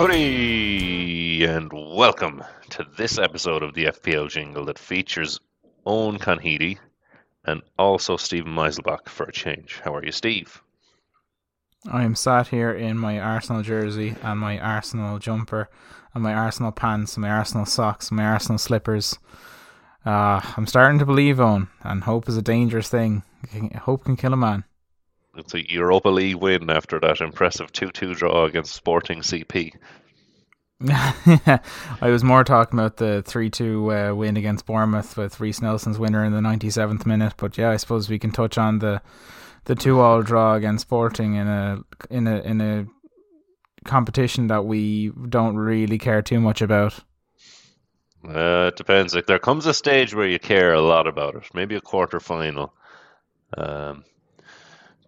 Howdy, and welcome to this episode of the FPL Jingle that features Owen Conheedy and also Stephen Meiselbach for a change. How are you, Steve? I am sat here in my Arsenal jersey and my Arsenal jumper and my Arsenal pants and my Arsenal socks and my Arsenal slippers. Uh, I'm starting to believe, Owen, and hope is a dangerous thing. Hope can kill a man. It's a Europa League win after that impressive 2 2 draw against Sporting CP. I was more talking about the 3 2 uh, win against Bournemouth with Reiss Nelson's winner in the 97th minute. But yeah, I suppose we can touch on the the 2 all draw against Sporting in a, in, a, in a competition that we don't really care too much about. Uh, it depends. Like there comes a stage where you care a lot about it, maybe a quarter final. Um,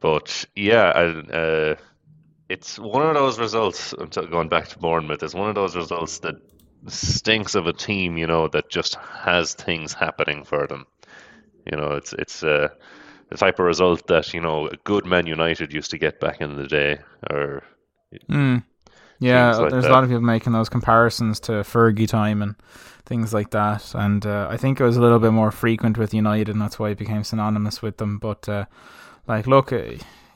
but yeah, uh, it's one of those results. Going back to Bournemouth, it's one of those results that stinks of a team, you know, that just has things happening for them. You know, it's it's uh, the type of result that you know a good Man United used to get back in the day, or mm. yeah, like there's that. a lot of people making those comparisons to Fergie time and things like that, and uh, I think it was a little bit more frequent with United, and that's why it became synonymous with them. But uh, like, look, uh,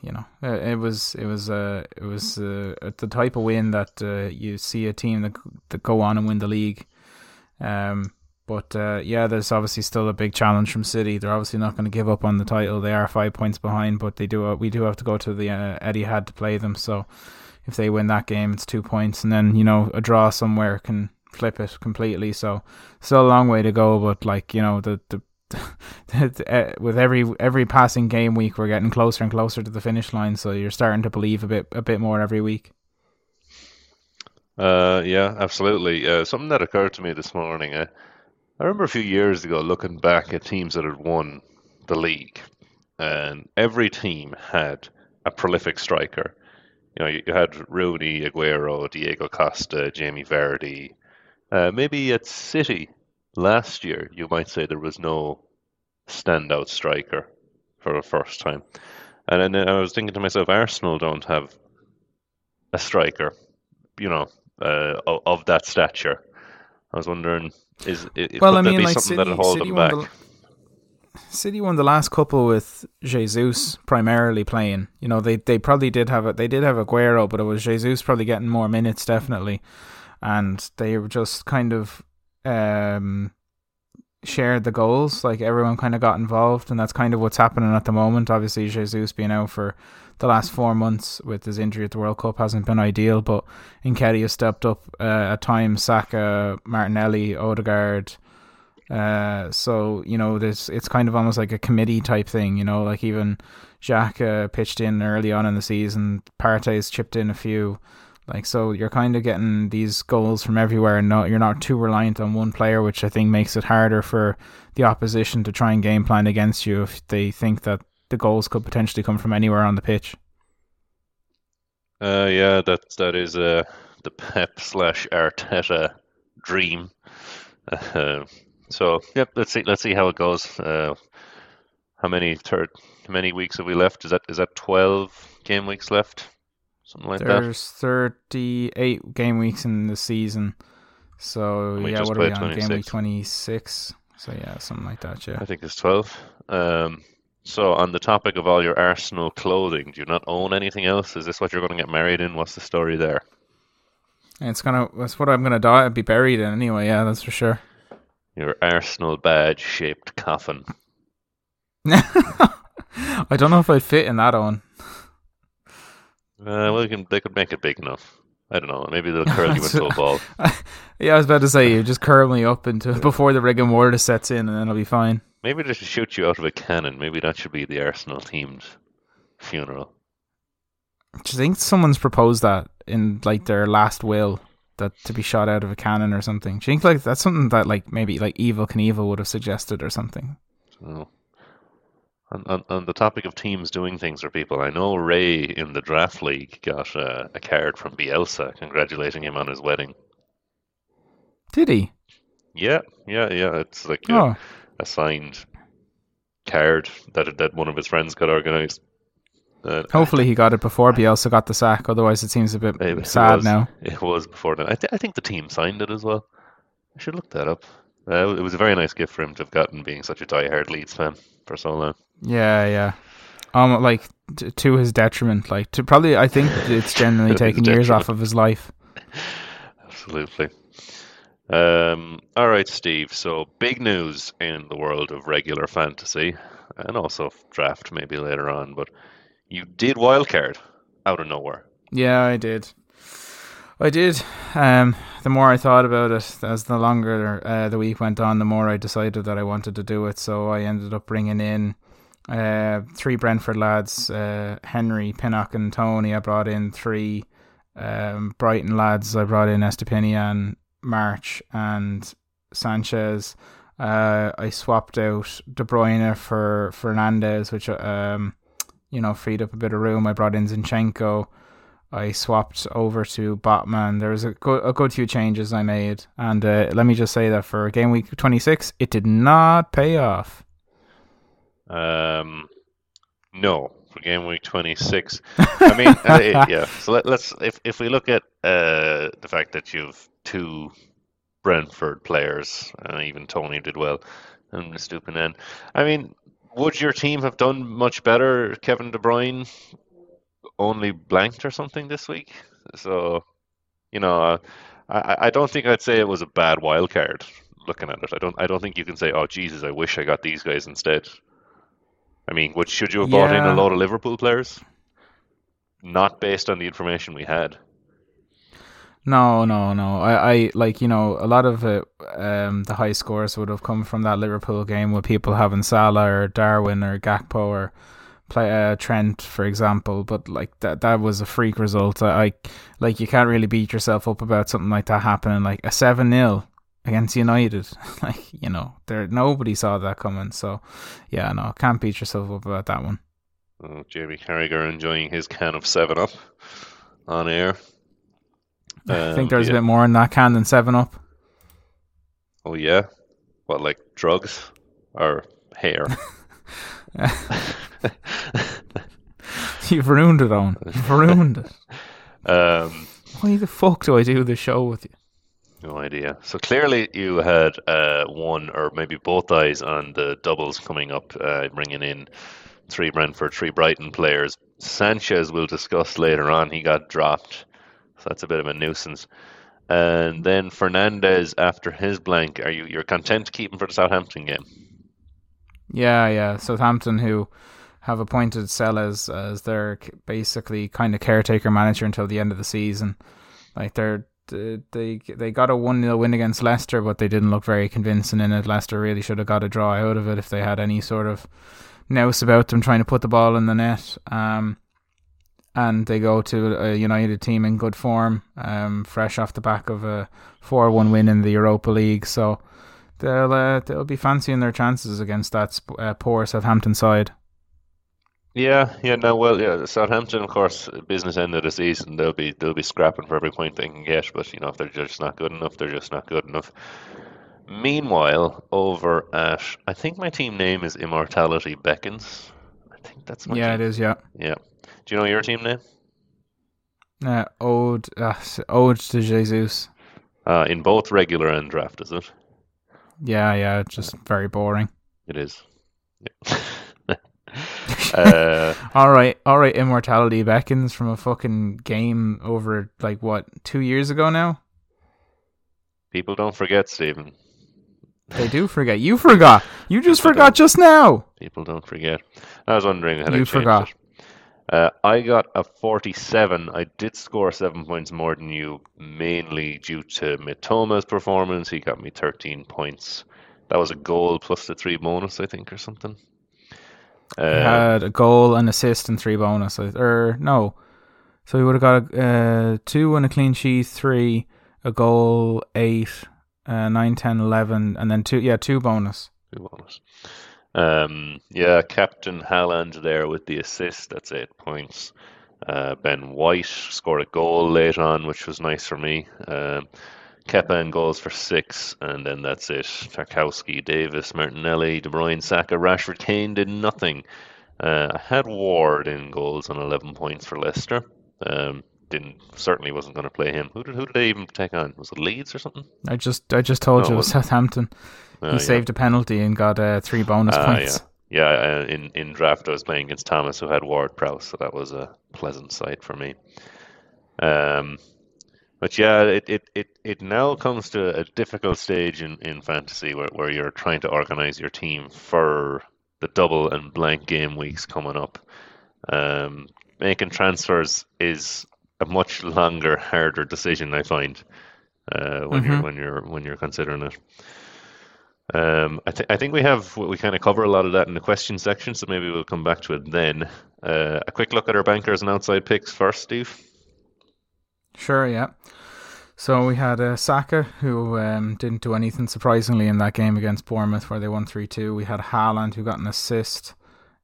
you know, uh, it was it was uh, it was uh, the type of win that uh, you see a team that that go on and win the league. Um, but uh, yeah, there's obviously still a big challenge from City. They're obviously not going to give up on the title. They are five points behind, but they do. We do have to go to the uh, Etihad to play them. So if they win that game, it's two points, and then you know a draw somewhere can flip it completely. So still a long way to go, but like you know the the uh, with every every passing game week, we're getting closer and closer to the finish line. So you're starting to believe a bit a bit more every week. Uh, yeah, absolutely. Uh, something that occurred to me this morning. Uh, I remember a few years ago looking back at teams that had won the league, and every team had a prolific striker. You know, you, you had Rooney, Aguero, Diego Costa, Jamie Vardy. Uh, maybe at City, last year, you might say there was no standout striker for the first time. And then I was thinking to myself, Arsenal don't have a striker, you know, uh, of, of, that stature. I was wondering, is, is well, I mean, like something City, that'll hold City them back? The, City won the last couple with Jesus primarily playing. You know, they, they probably did have it. They did have Aguero, but it was Jesus probably getting more minutes, definitely. And they were just kind of um, shared the goals. Like everyone kind of got involved, and that's kind of what's happening at the moment. Obviously, Jesus being out for the last four months with his injury at the World Cup hasn't been ideal, but Nketiah has stepped up uh, at times. Saka, Martinelli, Odegaard. Uh, so you know, there's it's kind of almost like a committee type thing. You know, like even Jack uh, pitched in early on in the season. Partey's chipped in a few. Like so, you're kind of getting these goals from everywhere, and not you're not too reliant on one player, which I think makes it harder for the opposition to try and game plan against you if they think that the goals could potentially come from anywhere on the pitch. Uh, yeah, that that is uh, the Pep slash Arteta dream. Uh, so, yep, let's see let's see how it goes. Uh, how many third how many weeks have we left? Is that is that twelve game weeks left? Something like There's that. There's 38 game weeks in the season. So, yeah, what are we on? 26. Game week 26. So, yeah, something like that, yeah. I think it's 12. Um, so, on the topic of all your Arsenal clothing, do you not own anything else? Is this what you're going to get married in? What's the story there? It's gonna. That's what I'm gonna die. I'd Be buried in anyway. Yeah, that's for sure. Your Arsenal badge shaped coffin. I don't know if I'd fit in that on. Uh, well, they, can, they could make it big enough. I don't know. Maybe they'll curl you into a ball. yeah, I was about to say you just curl me up into before the rigor mortis sets in, and then I'll be fine. Maybe they should shoot you out of a cannon. Maybe that should be the Arsenal themed funeral. Do you think someone's proposed that in like their last will that to be shot out of a cannon or something? Do you think like that's something that like maybe like Evel Knievel would have suggested or something? Oh, on, on, on, the topic of teams doing things for people, I know Ray in the draft league got a, a card from Bielsa congratulating him on his wedding. Did he? Yeah, yeah, yeah. It's like oh. a, a, signed card that that one of his friends got organized. Uh, Hopefully he got it before Bielsa got the sack. Otherwise, it seems a bit it- it sad was- now. It was before then. I, th- I think the team signed it as well. I should look that up. Uh, it was a very nice gift for him to have gotten being such a die-hard Leeds fan for so long. Yeah, yeah. Um, like t- to his detriment. Like to probably, I think it's generally taking years off of his life. Absolutely. Um, all right, Steve. So big news in the world of regular fantasy and also draft maybe later on. But you did wildcard out of nowhere. Yeah, I did. I did. Um, the more I thought about it, as the longer uh, the week went on, the more I decided that I wanted to do it. So I ended up bringing in uh, three Brentford lads, uh, Henry, Pinnock, and Toney. I brought in three um, Brighton lads. I brought in Estupiñán, March, and Sanchez. Uh, I swapped out De Bruyne for Fernandes, which um, you know freed up a bit of room. I brought in Zinchenko. I swapped over to Batman. There was a good, a good few changes I made, and uh, let me just say that for game week 26, it did not pay off. Um, no, for game week 26. I mean, uh, it- yeah. So let, let's if if we look at uh, the fact that you've two Brentford players, and even Toney did well, and the stupid end. I mean, would your team have done much better? Kevin De Bruyne only blanked or something this week, so you know, uh, I I don't think I'd say it was a bad wild card. Looking at it, I don't I don't think you can say, oh Jesus, I wish I got these guys instead. I mean, would should you have bought in a load of Liverpool players? Not based on the information we had. No, no, no. I, I like you know a lot of it, um, the high scores would have come from that Liverpool game with people having Salah or Darwin or Gakpo or play uh, Trent, for example. But like that, that was a freak result. I, I like you can't really beat yourself up about something like that happening. Like a seven 0 against United, like you know, there nobody saw that coming. So yeah, no, can't beat yourself up about that one. Oh, Jamie Carragher enjoying his can of Seven Up on air. I think Um, there's yeah. a bit more in that can than seven up. Oh yeah, what like drugs or hair? You've ruined it, Owen. You've ruined it. um, Why the fuck do I do this show with you? No idea. So clearly you had uh, one or maybe both eyes on the doubles coming up, uh, bringing in three Brentford, three Brighton players. Sanchez we'll discuss later on. He got dropped, so that's a bit of a nuisance. And then Fernandes after his blank. Are you you're content to keep him for the Southampton game? Yeah, yeah. Southampton, who have appointed Sellers as their basically kind of caretaker manager until the end of the season. Like they're they they, they got a one 0 win against Leicester, but they didn't look very convincing in it. Leicester really should have got a draw out of it if they had any sort of nous about them trying to put the ball in the net. Um, and they go to a United team in good form, um, fresh off the back of a four one win in the Europa League. So they'll uh, they'll be fancying their chances against that uh, poor Southampton side. Yeah, yeah, no, well, yeah, Southampton, of course, business end of the season, they'll be they'll be scrapping for every point they can get, but you know, if they're just not good enough, they're just not good enough. Meanwhile, over at I think my team name is Immortality Beckons. I think that's my yeah, team. it is. Yeah, Yeah. Do you know your team name? uh, ode uh, ode to Jesus. Uh, in both regular and draft, is it? Yeah, yeah, just very boring. It is. Yeah. uh, All right, all right. Immortality beckons from a fucking game over like what two years ago now. people don't forget, Stephen. They do forget. You forgot. You just People forgot just now. People don't forget. I was wondering how You forgot. Uh, I got a 47. I did score seven points more than you, mainly due to Mitoma's performance. He got me 13 points. That was a goal plus the three bonus, I think, or something. Uh, had a goal, an assist, and three bonus. Or no, so he would have got a uh, two and a clean sheet, three, a goal, eight, uh, nine, ten, eleven, and then two. Yeah, two bonus. Two bonus. Um, yeah, Captain Haaland there with the assist. That's eight points. Uh, ben White scored a goal late on, which was nice for me. Um, Kepa and goals for six, and then that's it. Tarkowski, Davis, Martinelli, De Bruyne, Saka, Rashford, Kane did nothing. Uh, I had Ward in goals on 11 points for Leicester. Um, didn't certainly wasn't going to play him. Who did who did they even take on? Was it Leeds or something? I just I just told No, you it was Southampton. Uh, he yeah. saved a penalty and got uh, three bonus Ah, points. Yeah, uh, in in draft I was playing against Thomas, who had Ward Prowse, so that was a pleasant sight for me. Um, but yeah, it, it, it, it now comes to a difficult stage in, in fantasy where, where you're trying to organize your team for the double and blank game weeks coming up. Um, making transfers is a much longer, harder decision, I find, uh, when you're Mhm. when you're when you're considering it. Um, I, th- I think we have we kind of cover a lot of that in the question section, so maybe we'll come back to it then. Uh, a quick look at our bankers and outside picks first, Steve. Sure, yeah. So we had uh, Saka, who um, didn't do anything surprisingly in that game against Bournemouth, where they won 3 2. We had Haaland, who got an assist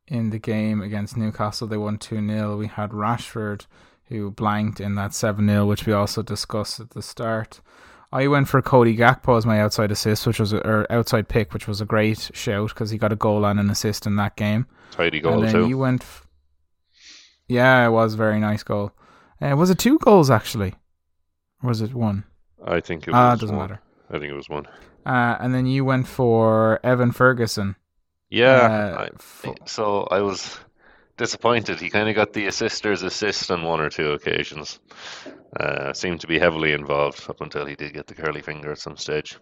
in the game against Newcastle. They won 2 0. We had Rashford, who blanked in that 7 0, which we also discussed at the start. I went for Cody Gakpo as my outside assist, which was a, or outside pick, which was a great shout because he got a goal and an assist in that game. Tidy goal and then too. you went. F- yeah, it was a very nice goal. Uh, was it two goals actually? Or was it one? I think it was. Ah, doesn't one. matter. I think it was one. Uh, and then you went for Evan Ferguson. Yeah. Uh, I, so I was disappointed. He kind of got the assister's assist on one or two occasions. Uh, seemed to be heavily involved up until he did get the curly finger at some stage.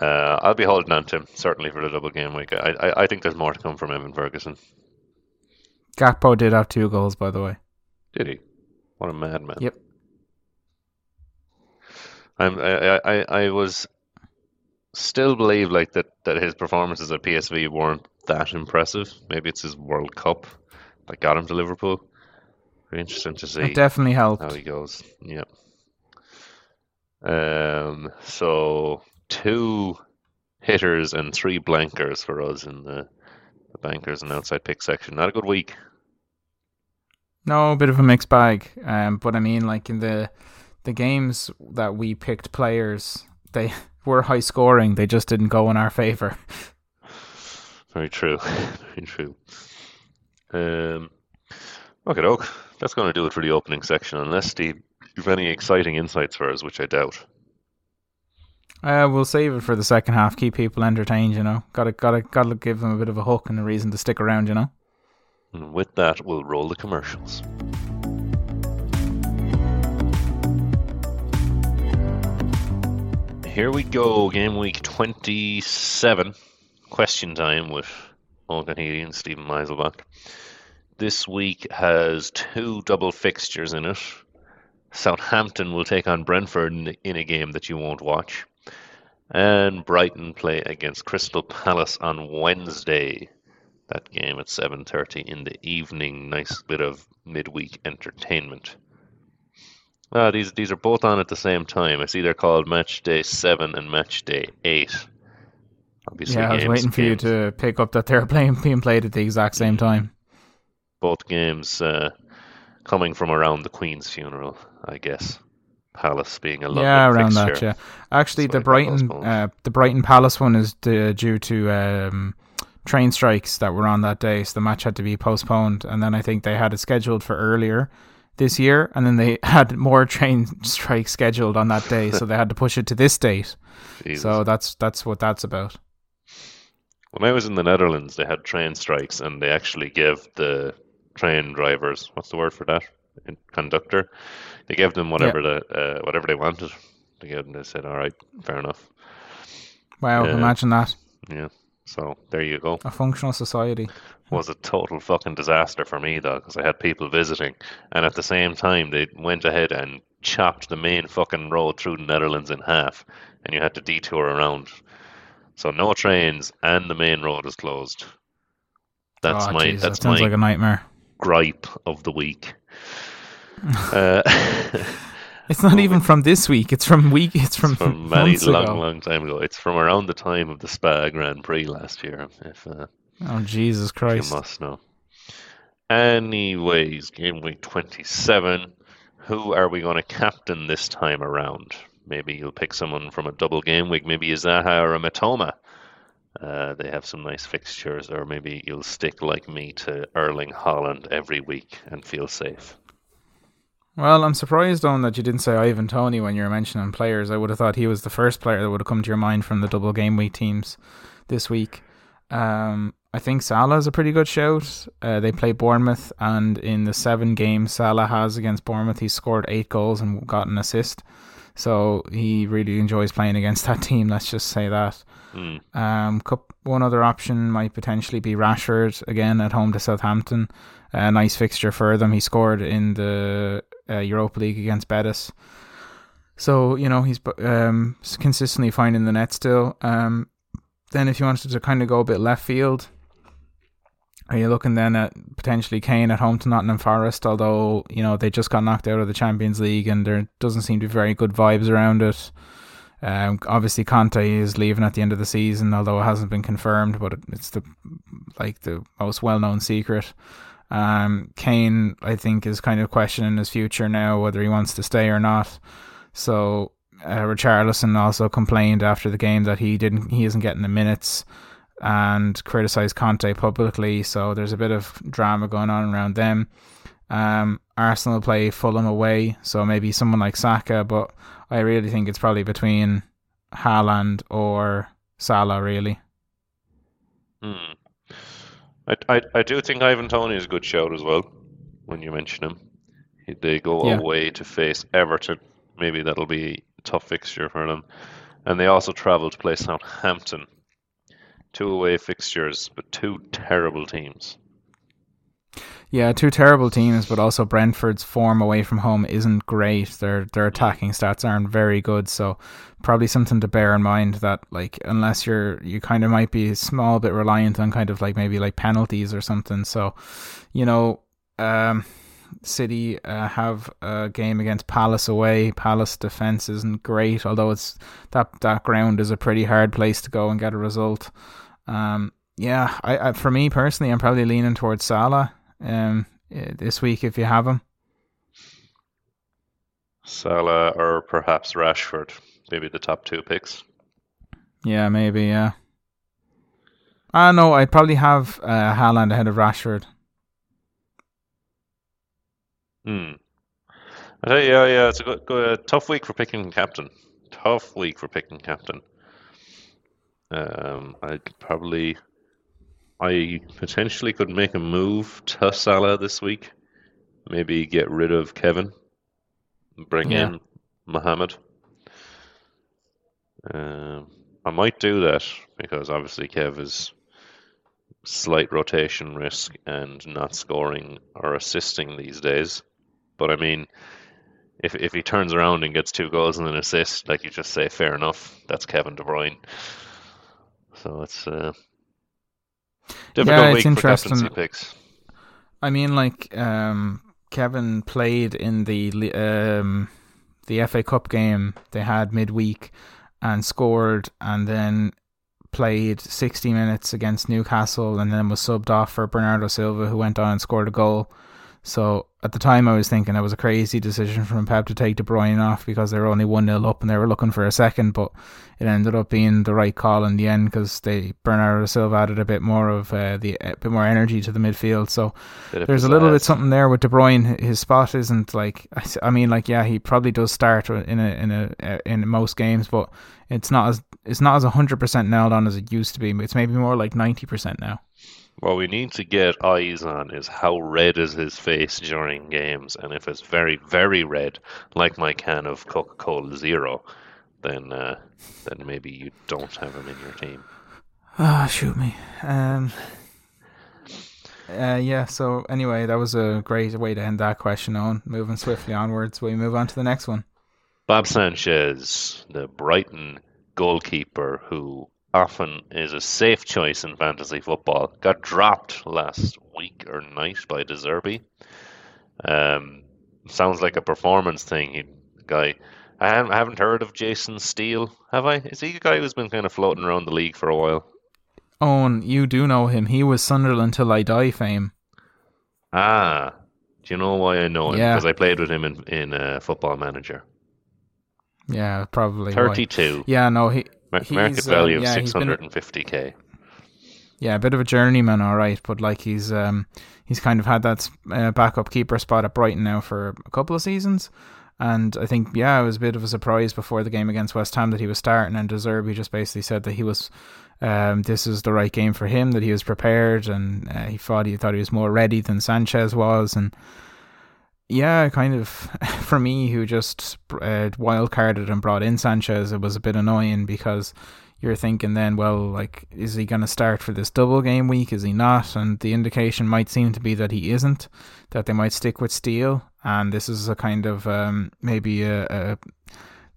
Uh, I'll be holding on to him certainly for the double game week. I, I I think there's more to come from Evan Ferguson. Gakpo did have two goals, by the way. Did he? What a madman! Yep. I'm I, I I was still believe like that that his performances at PSV weren't that impressive. Maybe it's his World Cup that got him to Liverpool. Very interesting to see It definitely helped. how he goes. Yep. Um. So two hitters and three blankers for us in the, the bankers and outside pick section. Not a good week. No, a bit of a mixed bag. Um, but I mean, like in the the games that we picked players, they were high scoring. They just didn't go in our favor. Very true. Very true. Um, okay, doke. That's going to do it for the opening section. Unless Steve, you've any exciting insights for us, which I doubt. Uh, we'll save it for the second half. Keep people entertained. You know, gotta gotta gotta give them a bit of a hook and a reason to stick around. You know. And with that, we'll roll the commercials. Here we go, game week 27. Question time with Morgan Healy and Stephen Meiselbach. This week has two double fixtures in it. Southampton will take on Brentford in a game that you won't watch. And Brighton play against Crystal Palace on Wednesday that game at 7.30 in the evening. Nice bit of midweek entertainment. Ah, these these are both on at the same time. I see they're called match day 7 and match day 8 obviously yeah, I was games- waiting for you to pick up that they're playing being played at the exact same time. both games uh, coming from around the queen's funeral i guess. Palace being a London yeah, around fixture. that. Yeah, actually, So the Brighton uh, the Brighton Palace one is uh, due to um, train strikes that were on that day, so the match had to be postponed. And then I think they had it scheduled for earlier this year, and then they had more train strikes scheduled on that day, so they had to push it to this date. Jesus. So that's that's what that's about. When I was in the Netherlands, they had train strikes, and they actually gave the train drivers what's the word for that? Conductor. They gave them whatever the uh, whatever they wanted. They gave them. They said, "All right, fair enough." Wow, Yeah. imagine that Yeah. So there you go. a functional society. Was a total fucking disaster for me though, because I had people visiting, and at the same time they went ahead and chopped the main fucking road through the Netherlands in half, and you had to detour around. So no trains, and the main road is closed. That's oh, my jeez, that's that sounds my like a nightmare. gripe of the week. uh, It's not even from this week. It's from week. It's from, from many months long, ago. long time ago. It's from around the time of the Spa Grand Prix last year, if uh, Oh Jesus Christ, you must know. Anyways, game week 27. Who are we going to captain this time around? Maybe you'll pick someone from a double game week, maybe a Zaha or a Mitoma. Uh, they have some nice fixtures, or maybe you'll stick like me to Erling Haaland every week and feel safe. Well, I'm surprised, Owen, that you didn't say Ivan Toney when you were mentioning players. I would have thought he was the first player that would have come to your mind from the double game week teams this week. Um, I think Salah is a pretty good shout. Uh, they play Bournemouth, and in the seven games Salah has against Bournemouth, he's scored eight goals and got an assist. So he really enjoys playing against that team. Let's just say that. Mm. Um, one other option might potentially be Rashford again at home to Southampton. A nice fixture for them. He scored in the uh, Europa League against Betis. So you know he's um, consistently finding the net still. Um, then if you wanted to kind of go a bit left field, are you looking then at potentially Kane at home to Nottingham Forest? Although you know they just got knocked out of the Champions League and there doesn't seem to be very good vibes around it. Um, obviously Conte is leaving at the end of the season, although it hasn't been confirmed. But it's the like the most well-known secret. Um, Kane, I think, is kind of questioning his future now, whether he wants to stay or not. So uh, Richarlison also complained after the game that he didn't, he isn't getting the minutes, and criticised Conte publicly. So there's a bit of drama going on around them. Um, Arsenal play Fulham away, so maybe someone like Saka, but I really think it's probably between Haaland or Salah, really. Hmm. I, I, I do think Ivan Toney is a good shout as well. When you mention him, they go yeah. away to face Everton. Maybe that'll be a tough fixture for them, and they also travel to play Southampton. Two away fixtures, but two terrible teams. Yeah, two terrible teams, but also Brentford's form away from home isn't great. Their their attacking stats aren't very good, so probably something to bear in mind that like unless you're you kind of might be a small bit reliant on kind of like maybe like penalties or something. So, you know, um, City uh, have a game against Palace away. Palace defense isn't great, although it's that that ground is a pretty hard place to go and get a result. Um, yeah, I, I for me personally, I'm probably leaning towards Salah um, eh, this week if you have him. Salah or perhaps Rashford, maybe the top two picks. Yeah, maybe. Yeah. I uh, know. I'd probably have uh, Haaland ahead of Rashford. Hmm. I tell you, yeah, yeah, it's a good, good, tough week for picking captain. Tough week for picking captain. Um, I'd probably I potentially could make a move to Salah this week. Maybe get rid of Kevin, bring yeah. in Mohamed. Uh, I might do that because obviously Kev is slight rotation risk and not scoring or assisting these days. But I mean, if if he turns around and gets two goals and an assist, like you just say, fair enough. That's Kevin De Bruyne. So it's uh, Difficult yeah, it's interesting. picks. I mean, like um, Kevin played in the um, the FA Cup game they had midweek and scored, and then played 60 minutes against Newcastle, and then was subbed off for Bernardo Silva, who went on and scored a goal. So at the time, I was thinking it was a crazy decision from Pep to take De Bruyne off because they were only 1 0 up and they were looking for a second, but it ended up being the right call in the end because they Bernardo Silva added a bit more of uh, the a bit more energy to the midfield. So there's a little bit something there with De Bruyne. His spot isn't like I mean, like yeah, he probably does start in a in a uh, in most games, but it's not as it's not as hundred percent nailed on as it used to be. It's maybe more like ninety percent now. What we need to get eyes on is how red is his face during games, and if it's very, very red, like my can of Coca Cola Zero, then uh, then maybe you don't have him in your team. Ah, oh, shoot me. Um, uh, yeah. So anyway, that was a great way to end that question. On moving swiftly onwards, we move on to the next one. Bob Sanchez, the Brighton goalkeeper, who often is a safe choice in fantasy football. Got dropped last week or night by De Zerbi. Um, sounds like a performance thing. He, guy, I haven't, I haven't heard of Jason Steele, have I? Is he a guy who's been kind of floating around the league for a while? Owen, you do know him. He was Sunderland till I die fame. Ah, do you know why I know him? Yeah. Because I played with him in in uh, Football Manager. Yeah, probably. Thirty-two. Why. Yeah, no, he market value uh, yeah, of 650k. yeah, a bit of a journeyman, all right, but like he's um he's kind of had that uh, backup keeper spot at Brighton now for a couple of seasons. And I think, yeah, it was a bit of a surprise before the game against West Ham that he was starting. And De Zerbi just basically said that he was, um, this is the right game for him, that he was prepared, and uh, he thought he thought he was more ready than Sanchez was. And yeah, kind of for me, who just uh, wild carded and brought in Sanchez, it was a bit annoying because you're thinking then, well, like, is he going to start for this double game week? Is he not? And the indication might seem to be that he isn't, that they might stick with Steele. And this is a kind of um, maybe a, a,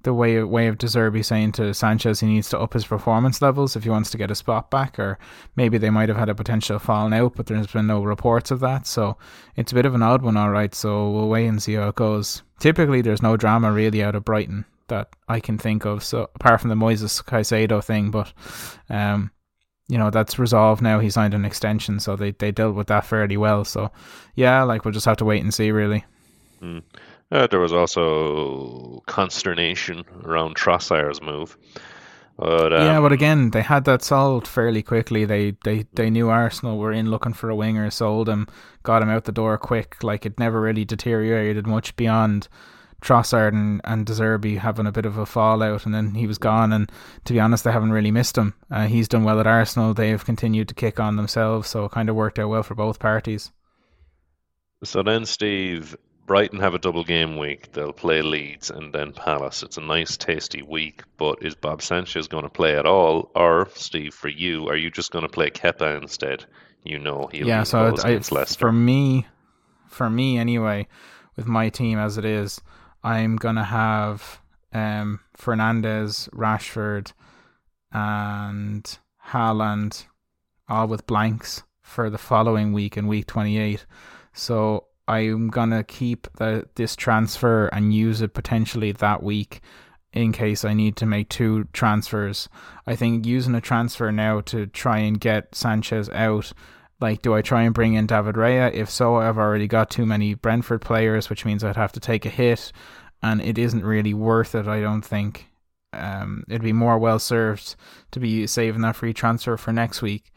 the way way of De Zerbi saying to Sanchez he needs to up his performance levels if he wants to get a spot back, or maybe they might have had a potential falling out, but there's been no reports of that. So it's a bit of an odd one, all right. So we'll wait and see how it goes. Typically, there's no drama really out of Brighton that I can think of. So apart from the Moises Caicedo thing, but um, you know that's resolved now. He signed an extension, so they they dealt with that fairly well. So yeah, like we'll just have to wait and see, really. Mm. Uh, there was also consternation around Trossard's move. But, um, yeah, but again, they had that solved fairly quickly. They, they they knew Arsenal were in looking for a winger, sold him, got him out the door quick. Like it never really deteriorated much beyond Trossard and, and De Zerbi having a bit of a fallout, and then he was gone. And to be honest, they haven't really missed him. Uh, he's done well at Arsenal. They've continued to kick on themselves, so it kind of worked out well for both parties. So then, Steve, Brighton have a double game week. They'll play Leeds and then Palace. It's a nice, tasty week, but is Bob Sanchez going to play at all? Or, Steve, for you, are you just going to play Kepa instead? You know he'll yeah, so I, for me, for me anyway, with my team as it is, I'm gonna have um, Fernandes, Rashford, and Haaland all with blanks for the following week in week 28. So I'm gonna keep the, this transfer and use it potentially that week in case I need to make two transfers. I think using a transfer now to try and get Sanchez out. Like, do I try and bring in David Raya? If so, I've already got too many Brentford players, which means I'd have to take a hit and it isn't really worth it. I don't think. Um, it'd be more well served to be saving that free transfer for next week.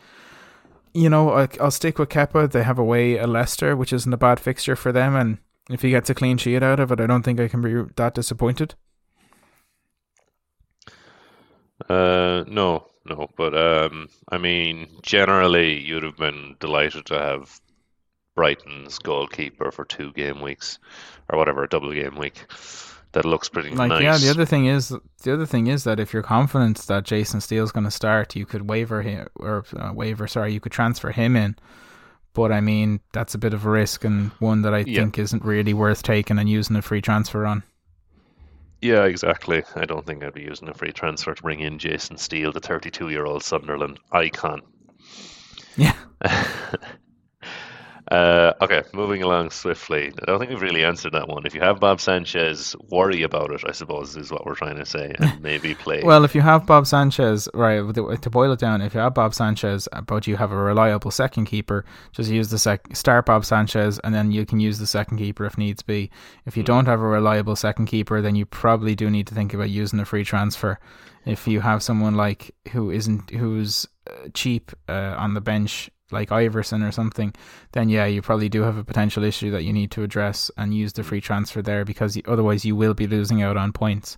You know, I, will stick with Kepa. They have away at Leicester, which isn't a bad fixture for them, and if he gets a clean sheet out of it, I don't think I can be that disappointed. Uh, no, no, but um, I mean, generally, you'd have been delighted to have Brighton's goalkeeper for two game weeks or whatever, a double game week. That looks pretty like, nice. Yeah, the other thing is the other thing is that if you're confident that Jason Steele's going to start, you could waiver him or uh, waiver. Sorry, you could transfer him in. But I mean, that's a bit of a risk and one that I yeah. think isn't really worth taking and using a free transfer on. Yeah, exactly. I don't think I'd be using a free transfer to bring in Jason Steele, the 32 year old Sunderland icon. Yeah. Uh, okay, moving along swiftly. I don't think we've really answered that one. If you have Bob Sanchez, worry about it. I suppose is what we're trying to say, and maybe play. well, if you have Bob Sanchez, right? To boil it down, if you have Bob Sanchez, but you have a reliable second keeper, just use the sec start Bob Sanchez, and then you can use the second keeper if needs be. If you mm. don't have a reliable second keeper, then you probably do need to think about using a free transfer. If you have someone like who isn't who's uh, cheap uh, on the bench like Iversen or something, then yeah, you probably do have a potential issue that you need to address and use the free transfer there because otherwise you will be losing out on points.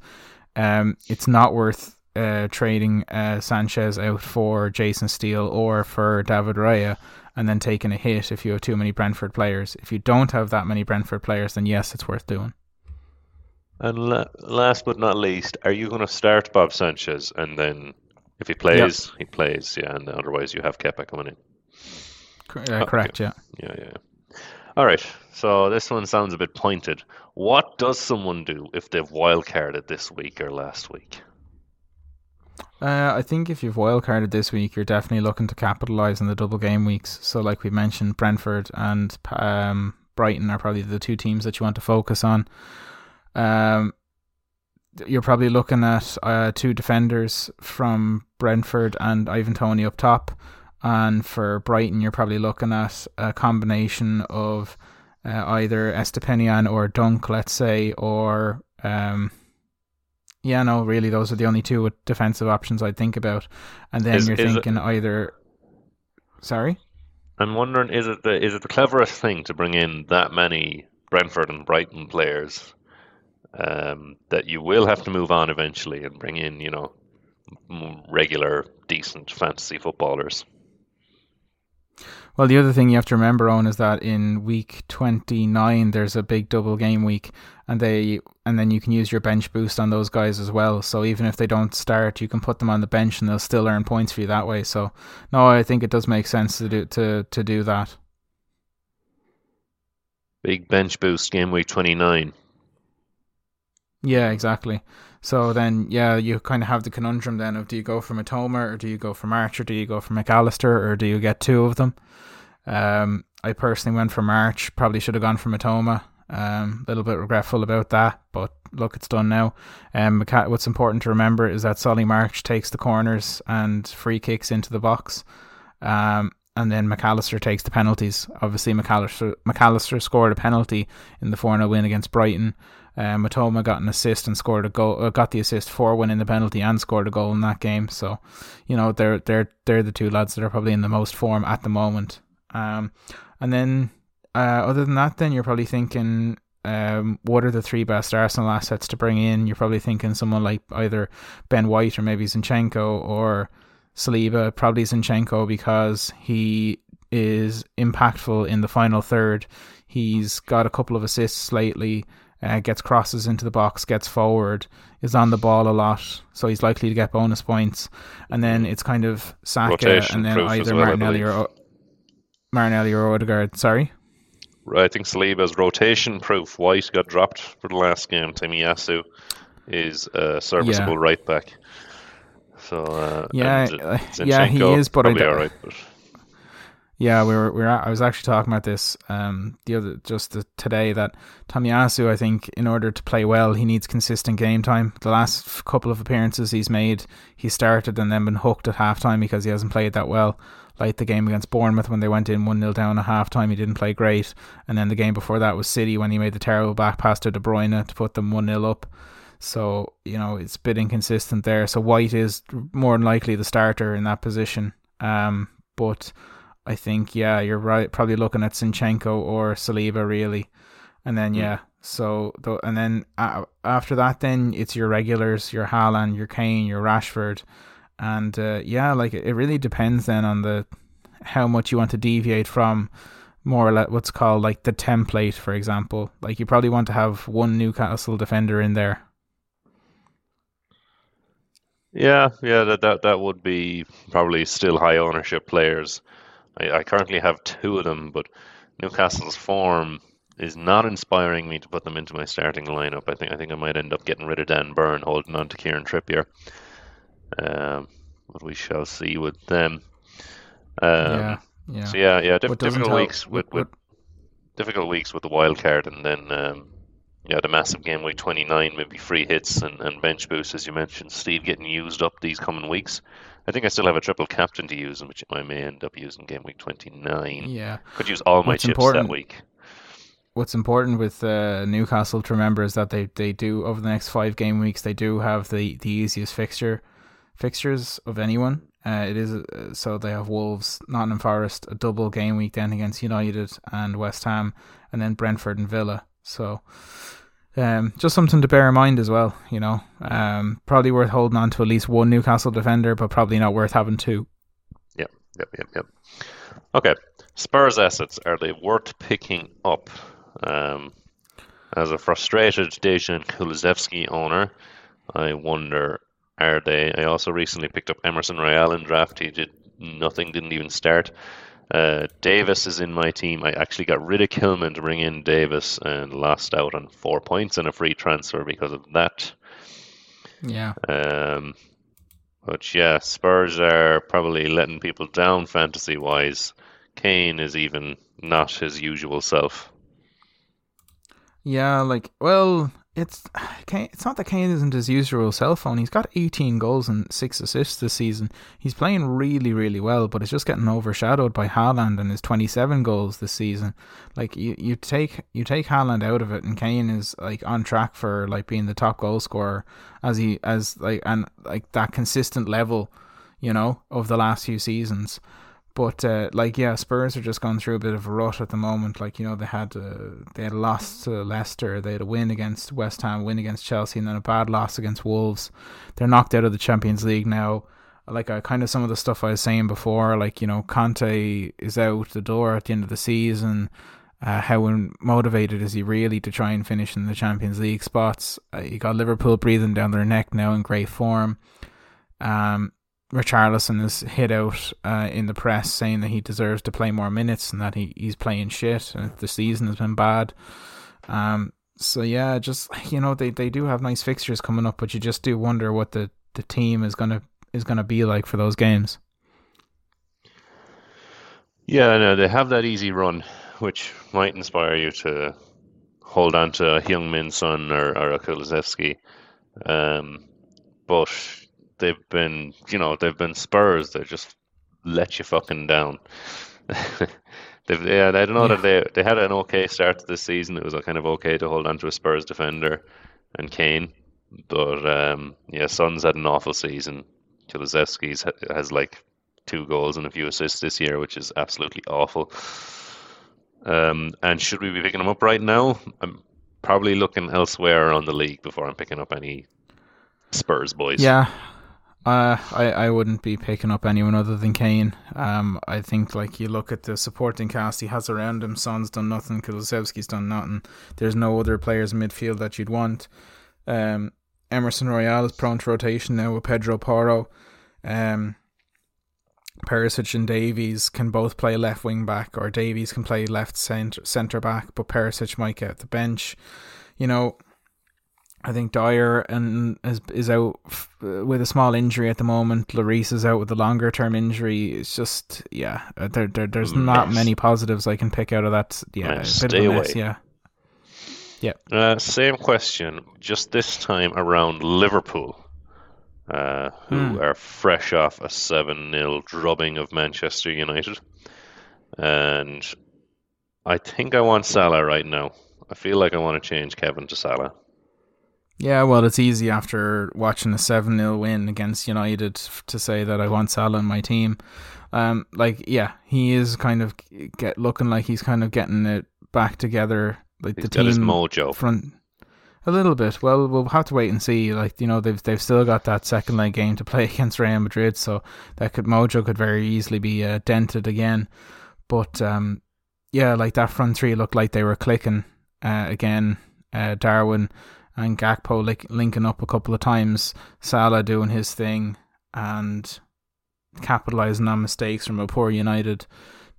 Um, it's not worth uh, trading uh, Sanchez out for Jason Steele or for David Raya and then taking a hit if you have too many Brentford players. If you don't have that many Brentford players, then yes, it's worth doing. And la- last but not least, are you going to start Bob Sanchez and then if he plays, yep. he plays, yeah, and otherwise you have Kepa coming in? Uh, correct, yeah. Yeah, yeah. All right. So this one sounds a bit pointed. What does someone do if they've wildcarded this week or last week? Uh, I think if you've wildcarded this week, you're definitely looking to capitalise on the double game weeks. So, like we mentioned, Brentford and um, Brighton are probably the two teams that you want to focus on. Um, you're probably looking at uh, two defenders from Brentford and Ivan Toney up top. And for Brighton, you're probably looking at a combination of uh, either Estupiñán or Dunk, let's say, or um, yeah, no, really, those are the only two defensive options I'd think about. And then is, you're is thinking it, either. Sorry. I'm wondering, is it the is it the cleverest thing to bring in that many Brentford and Brighton players um, that you will have to move on eventually and bring in, you know, regular, decent fantasy footballers? Well, the other thing you have to remember, on is that in week 29 there's a big double game week, and they and then you can use your bench boost on those guys as well. So even if they don't start, you can put them on the bench and they'll still earn points for you that way. So no, I think it does make sense to do to to do that. Big bench boost game week 29. Yeah, exactly. So then, yeah, you kind of have the conundrum then of do you go for Mitoma or do you go for March or do you go for McAllister or do you get two of them? Um, I personally went for March. Probably should have gone for Mitoma. A um, little bit regretful about that, but look, it's done now. Um, what's important to remember is that Solly March takes the corners and free kicks into the box. Um, and then McAllister takes the penalties. Obviously, McAllister McAllister scored a penalty in the 4 0 win against Brighton. Um, Mitoma got an assist and scored a goal. Uh, got the assist for winning the penalty and scored a goal in that game. So, you know, they're they're they're the two lads that are probably in the most form at the moment. Um, and then uh, other than that, then you're probably thinking, um, what are the three best Arsenal assets to bring in? You're probably thinking someone like either Ben White or maybe Zinchenko or Saliba. Probably Zinchenko because he is impactful in the final third. He's got a couple of assists lately uh, gets crosses into the box, gets forward, is on the ball a lot, so he's likely to get bonus points. And then it's kind of Saka Rotation and then either well, Martinelli or Martinelli or Odegaard. Sorry. I think Saliba's rotation proof. White got dropped for the last game. Tomiyasu is a serviceable Yeah. right back. So uh, Yeah, yeah, he is, but I probably don't- But Yeah, we were we were. I was actually talking about this um the other just the, today that Tomiyasu, I think, in order to play well, he needs consistent game time. The last couple of appearances he's made, he started and then been hooked at halftime because he hasn't played that well. Like the game against Bournemouth when they went in one 0 down at halftime, he didn't play great. And then the game before that was City when he made the terrible back pass to De Bruyne to put them one 0 up. So you know it's a bit inconsistent there. So White is more than likely the starter in that position. Um, but I think yeah, you're right. Probably looking at Zinchenko or Saliba really, and then yeah. So th- and then uh, after that, then it's your regulars, your Haaland, your Kane, your Rashford, and uh, yeah, like it really depends then on the how much you want to deviate from more or less what's called like the template, for example. Like you probably want to have one Newcastle defender in there. yeah, yeah, that, that that would be probably still high ownership players. I, I currently have two of them, but Newcastle's form is not inspiring me to put them into my starting lineup. I think I think I might end up getting rid of Dan Burn, holding on to Kieran Trippier. Um, but we shall see with them. Um, yeah, yeah. So yeah, yeah, diff- difficult help- weeks with, what- with difficult weeks with the wild card, and then um, yeah, the massive game week twenty nine, maybe free hits and, and bench boosts, as you mentioned, Steve getting used up these coming weeks. I think I still have a triple captain to use, which I may end up using game week twenty nine. yeah. Could use all my What's chips important- that week. what's important with uh, Newcastle to remember is that they, they do over the next five game weeks they do have the, the easiest fixture fixtures of anyone. Uh, it is uh, so they have Wolves, Nottingham Forest, a double game week then against United and West Ham, and then Brentford and Villa. So um, just something to bear in mind as well. You know, um, probably worth holding on to at least one Newcastle defender, but probably not worth having two. Yep, yep, yep, yep. Okay, Spurs assets are they worth picking up? Um, as a frustrated Dejan Kulusevski owner, I wonder are they? I also recently picked up Emerson Royal in draft. He did nothing, didn't even start. Uh, Davis is in my team. I actually got rid of Kilman to bring in Davis and lost out on four points and a free transfer because of that. Yeah, Um, but yeah, Spurs are probably letting people down fantasy wise. Kane is even not his usual self. Yeah, like well, it's it's not that Kane isn't his usual cell phone. He's got 18 goals and six assists this season. He's playing really, really well, but it's just getting overshadowed by Haaland and his 27 goals this season. Like you, you take you take Haaland out of it, and Kane is like on track for like being the top goal scorer as he as like and like that consistent level, you know, of the last few seasons. But uh, like yeah, Spurs are just going through a bit of a rut at the moment. Like you know they had uh, they had a loss to Leicester, they had a win against West Ham, win against Chelsea, and then a bad loss against Wolves. They're knocked out of the Champions League now. Like I kind of some of the stuff I was saying before, like you know Conte is out the door at the end of the season. Uh, how motivated is he really to try and finish in the Champions League spots? Uh, you got Liverpool breathing down their neck now in great form. Um, Richarlison is hit out uh, in the press saying that he deserves to play more minutes and that he, he's playing shit and the season has been bad. Um, so yeah, just you know they, they do have nice fixtures coming up, but you just do wonder what the, the team is gonna is gonna be like for those games. Yeah, no, they have that easy run, which might inspire you to hold on to a Heung-min Son or, or a. Um, but they've been, you know, they've been Spurs. They just let you fucking down. they've, yeah, I don't know yeah. that they they had an okay start to this season. It was kind of okay to hold on to a Spurs defender and Kane, but um, yeah, Son's had an awful season. Kulusevski's has like two goals and a few assists this year, which is absolutely awful. Um, and should we be picking him up right now? I'm probably looking elsewhere around the league before I'm picking up any Spurs boys. Yeah, uh, I, I wouldn't be picking up anyone other than Kane. Um, I think like you look at the supporting cast he has around him. Son's done nothing. Kulusevski's done nothing. There's no other players in midfield that you'd want. Um, Emerson Royal is prone to rotation now with Pedro Porro. Um, Perisic and Davies can both play left wing back, or Davies can play left centre centre back, but Perisic might get the bench. You know, I think Dyer and is is out f- with a small injury at the moment. Lloris is out with a longer term injury. It's just yeah, uh, there, there there's mess. not many positives I can pick out of that. Yeah. Stay away. Mess, yeah. Yeah. Uh, same question, just this time around Liverpool, uh, who mm. are fresh off a 7 0 drubbing of Manchester United. And I think I want Salah right now. I feel like I want to change Kevin to Salah. Yeah, well, it's easy after watching a 7 0 win against United to say that I want Salah in my team. Um, like, yeah, he is kind of get looking like he's kind of getting it back together. Like he's the team his mojo front a little bit. Well, we'll have to wait and see. Like you know, they've they've still got that second leg game to play against Real Madrid, so that could mojo could very easily be uh, dented again. But um, yeah, like that front three looked like they were clicking uh, again. Uh, Darwin and Gakpo linking up a couple of times, Salah doing his thing and capitalizing on mistakes from a poor United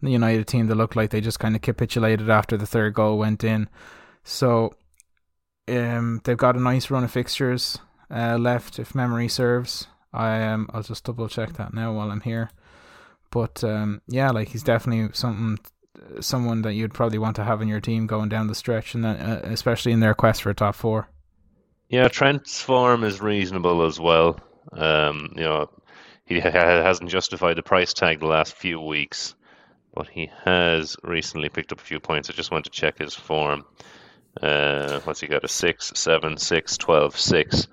the United team that looked like they just kind of capitulated after the third goal went in. So um, they've got a nice run of fixtures uh, left, if memory serves. I um, I'll just double check that now while I'm here. But um, yeah, like he's definitely something, someone that you'd probably want to have in your team going down the stretch, and then, uh, especially in their quest for a top four. Yeah, Trent's form is reasonable as well. Um, you know, he ha- hasn't justified the price tag the last few weeks, but he has recently picked up a few points. I just want to check his form. Uh, what's he got? A 6, 7, 6, 12, 6.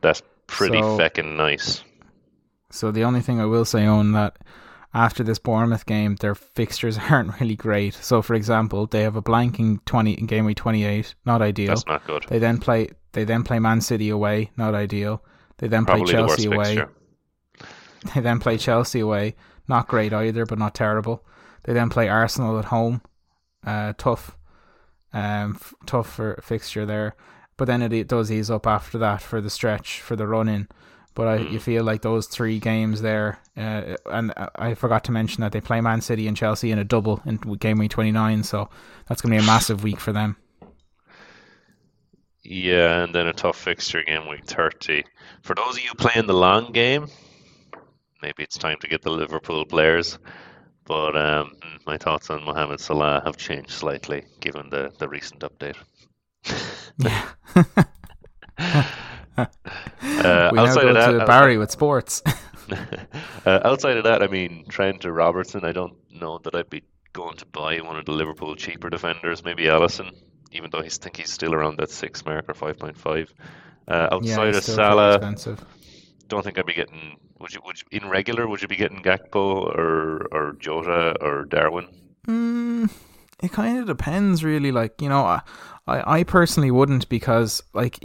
That's pretty so, feckin' nice. So the only thing I will say on that after this Bournemouth game, their fixtures aren't really great. So, for example, they have a blanking twenty in game week twenty eight, not ideal. That's not good. They then play they then play Man City away, not ideal. They then Probably play Chelsea the away. Fixture. They then play Chelsea away, not great either, but not terrible. They then play Arsenal at home, uh, tough, um, f- tough for fixture there. But then it, it does ease up after that for the stretch for the run in. But I, mm. you feel like those three games there, uh, and I forgot to mention that they play Man City and Chelsea in a double in game week 29, so that's going to be a massive week for them. Yeah, and then a tough fixture game week 30. For those of you playing the long game, maybe it's time to get the Liverpool players. But um, my thoughts on Mohamed Salah have changed slightly given the, the recent update. yeah. uh, we now go that, to Barry with sports. uh, outside of that, I mean, Trent or Robertson, I don't know that I'd be going to buy one of the Liverpool cheaper defenders. Maybe Alisson even though I think he's still around that six mark or five point five. Uh, outside yeah, of Salah, don't think I'd be getting would you would you, in regular would you be getting Gakpo or or Jota or Darwin? Mm, it kind of depends, really. Like you know, I I personally wouldn't because like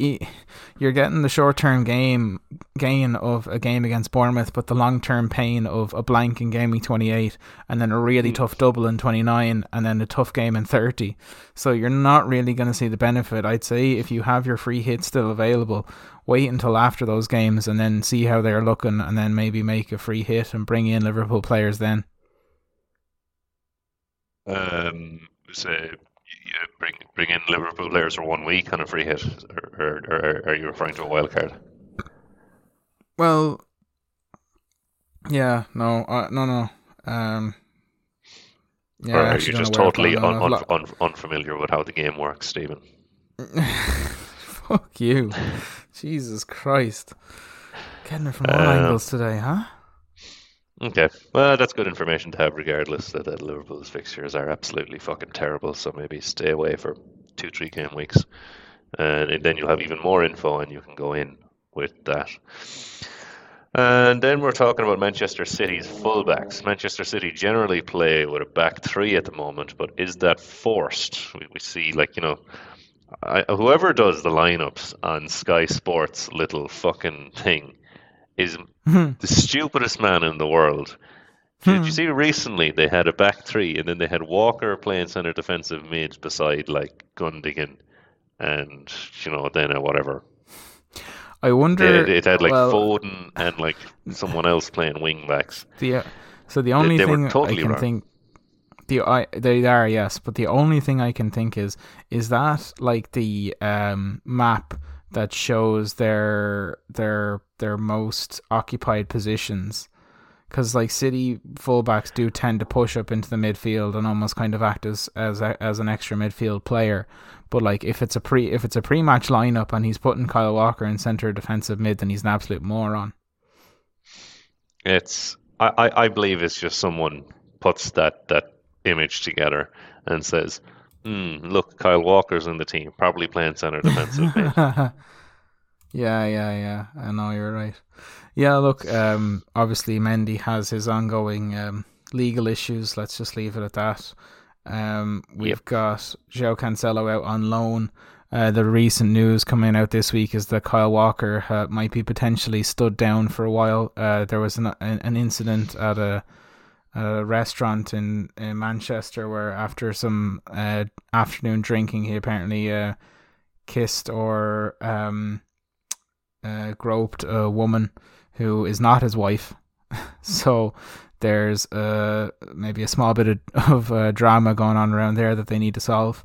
you're getting the short term game gain of a game against Bournemouth, but the long term pain of a blank in game twenty eight, and then a really mm. tough double in twenty nine, and then a tough game in thirty. So you're not really going to see the benefit. I'd say if you have your free hit still available, wait until after those games and then see how they're looking, and then maybe make a free hit and bring in Liverpool players then. Um, say you bring bring in Liverpool players for one week on a free hit, or, or, or are you referring to a wild card? Well, yeah, no, uh, no, no. Um, yeah, or are you just totally un, un, un, unfamiliar with how the game works, Stephen? Fuck you, Jesus Christ! Getting it from all um, angles today, huh? Okay, well, that's good information to have, regardless that, that Liverpool's fixtures are absolutely fucking terrible. So maybe stay away for two, three game weeks, and then you'll have even more info, and you can go in with that. And then we're talking about Manchester City's fullbacks. Manchester City generally play with a back three at the moment, but is that forced? We, we see, like, you know, I, whoever does the lineups on Sky Sports' little fucking thing is hmm. the stupidest man in the world. Did you hmm. see recently they had a back three and then they had Walker playing centre defensive mid beside like Gundogan and you know then whatever. I wonder. It, it had like well, Foden and like someone else playing wing backs. The uh, so the only they, they thing totally I can wrong. think the I they are yes, but the only thing I can think is is that like the um map that shows their their their most occupied positions because like City fullbacks do tend to push up into the midfield and almost kind of act as as a, as an extra midfield player. But like if it's a pre if it's a pre match lineup and he's putting Kyle Walker in centre defensive mid, then he's an absolute moron. It's I, I believe it's just someone puts that that image together and says, mm, "Look, Kyle Walker's in the team, probably playing centre defensive mid." Yeah, yeah, yeah. I know you're right. Yeah, look, um, obviously Mendy has his ongoing um, legal issues. Let's just leave it at that. Um, we've yep. got Joe Cancelo out on loan. Uh, the recent news coming out this week is that Kyle Walker uh, might be potentially stood down for a while. Uh, there was an, an incident at a, a restaurant in, in Manchester where, after some uh, afternoon drinking, he apparently uh, kissed or um, uh, groped a woman who is not his wife. so there's uh, maybe a small bit of, of uh, drama going on around there that they need to solve.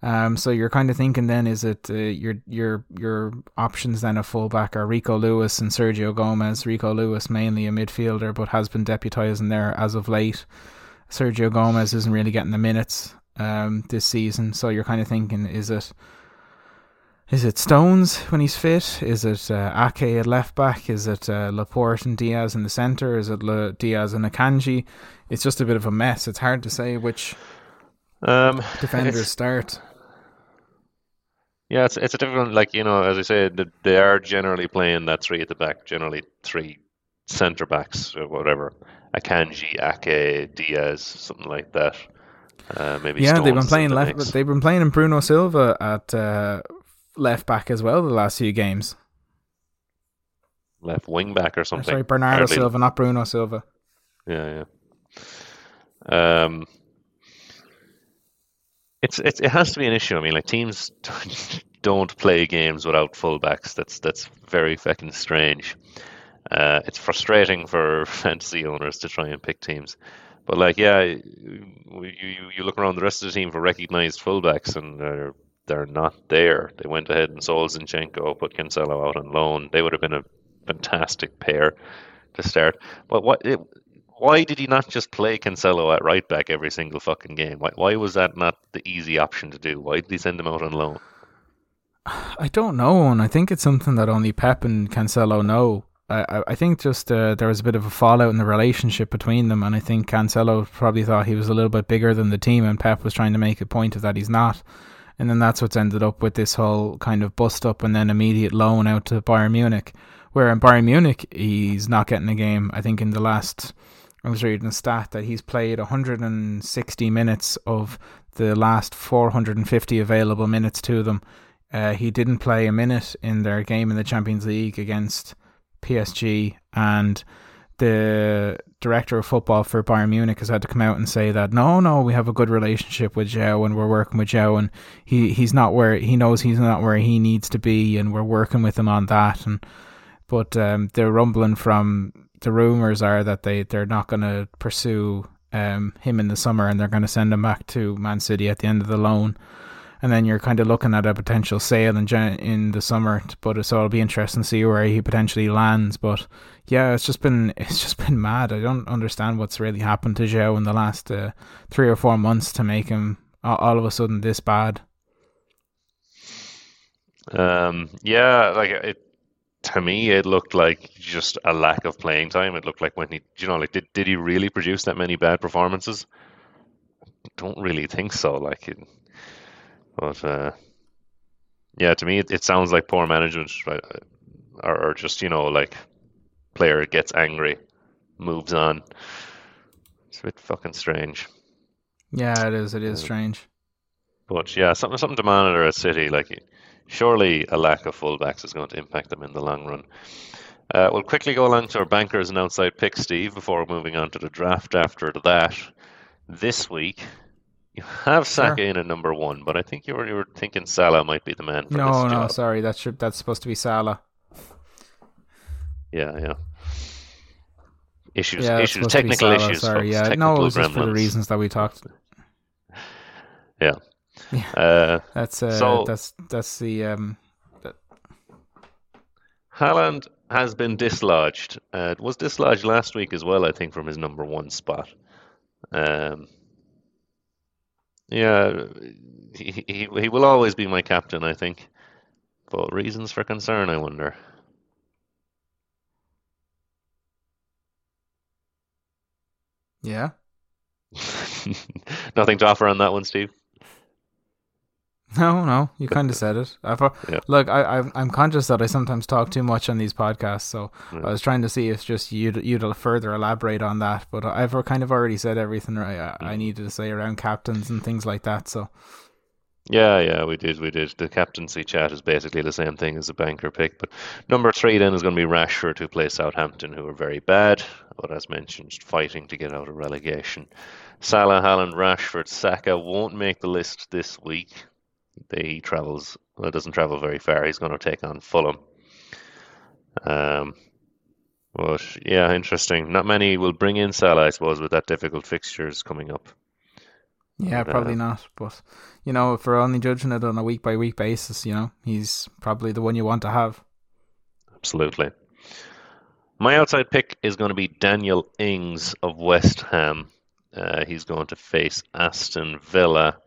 Um, so you're kind of thinking then is it uh, your your your options then a fullback are Rico Lewis and Sergio Gomez. Rico Lewis mainly a midfielder, but has been deputising there as of late. Sergio Gomez isn't really getting the minutes um, this season, so you're kind of thinking is it is it Stones when he's fit? Is it uh, Ake at left back? Is it uh, Laporte and Dias in the centre? Is it Le- Dias and Akanji? It's just a bit of a mess. It's hard to say which um, defenders start. Yeah, it's it's a different like you know as I said they are generally playing that three at the back, generally three centre backs or whatever, Akanji, Ake, Dias, something like that. Uh, maybe yeah, Stones they've been playing left. Mix. They've been playing in Bruno Silva at uh, left back as well the last few games. Left wing back or something. Sorry, Bernardo Hardly. Silva, not Bruno Silva. Yeah, yeah. Um, it's, it's it has to be an issue. I mean, like teams don't play games without fullbacks. That's that's very fucking strange. Uh, it's frustrating for fantasy owners to try and pick teams. But like, yeah, you, you you look around the rest of the team for recognized fullbacks, and they're they're not there. They went ahead and sold Zinchenko, put Cancelo out on loan. They would have been a fantastic pair to start. But what? It, why did he not just play Cancelo at right back every single fucking game? Why, why was that not the easy option to do? Why did he send him out on loan? I don't know, and I think it's something that only Pep and Cancelo know. I, I think just uh, there was a bit of a fallout in the relationship between them, and I think Cancelo probably thought he was a little bit bigger than the team, and Pep was trying to make a point of that he's not and then that's what's ended up with this whole kind of bust up and then immediate loan out to Bayern Munich. Where in Bayern Munich, he's not getting a game. I think in the last, I was reading a stat that he's played 160 minutes of the last 450 available minutes to them. Uh, he didn't play a minute in their game in the Champions League against PSG, and the director of football for Bayern Munich has had to come out and say that no, no, we have a good relationship with Joe and we're working with Joe and he he's not where he knows he's not where he needs to be and we're working with him on that. And but um, the rumbling from the rumors are that they they're not going to pursue um, him in the summer and they're going to send him back to Man City at the end of the loan and then you're kind of looking at a potential sale in in the summer. But so it'll be interesting to see where he potentially lands. But yeah, it's just been it's just been mad. I don't understand what's really happened to João in the last uh, three or four months to make him all of a sudden this bad. Um, yeah, like it to me, it looked like just a lack of playing time. It looked like when he, you know, like did did he really produce that many bad performances? I don't really think so. Like it, but uh, yeah, to me, it, it sounds like poor management, right? Or, or just you know, like player gets angry, moves on. It's a bit fucking strange. Yeah, it is. It is strange. But yeah, something something to monitor at City. Like, surely a lack of fullbacks is going to impact them in the long run. Uh, we'll quickly go along to our bankers and outside picks, Steve, before moving on to the draft after that. This week, you have Saka sure. in a number one, but I think you were you were thinking Salah might be the man for no, this No, no, sorry, that's that's supposed to be Salah. Yeah, yeah. Issues, yeah, issues, technical issues. Sorry, folks, yeah, no, it was just for the reasons that we talked. Yeah, yeah. Uh, that's uh, so, that's that's the um. That... Haaland has been dislodged. Uh, was dislodged last week as well, I think, from his number one spot. Um, yeah, he, he he will always be my captain, I think. But reasons for concern, I wonder. Yeah. Nothing to offer on that one, Steve. No, no, you kind of said it. I yeah. Look, I, I, am conscious that I sometimes talk too much on these podcasts, so yeah. I was trying to see if just you'd you'd further elaborate on that. But I've kind of already said everything I, I mm. needed to say around captains and things like that. So. Yeah, yeah, we did, we did. The captaincy chat is basically the same thing as a banker pick. But number three then is going to be Rashford, who plays Southampton, who are very bad, but as mentioned, fighting to get out of relegation. Salah, Haaland, Rashford, Saka won't make the list this week he travels well, doesn't travel very far. He's going to take on Fulham. Um, but yeah, interesting. Not many will bring in Salah, I suppose, with that difficult fixtures coming up. Yeah, but, probably uh, not. But you know, if we're only judging it on a week by week basis, you know, he's probably the one you want to have. Absolutely. My outside pick is going to be Daniel Ings of West Ham. Uh, he's going to face Aston Villa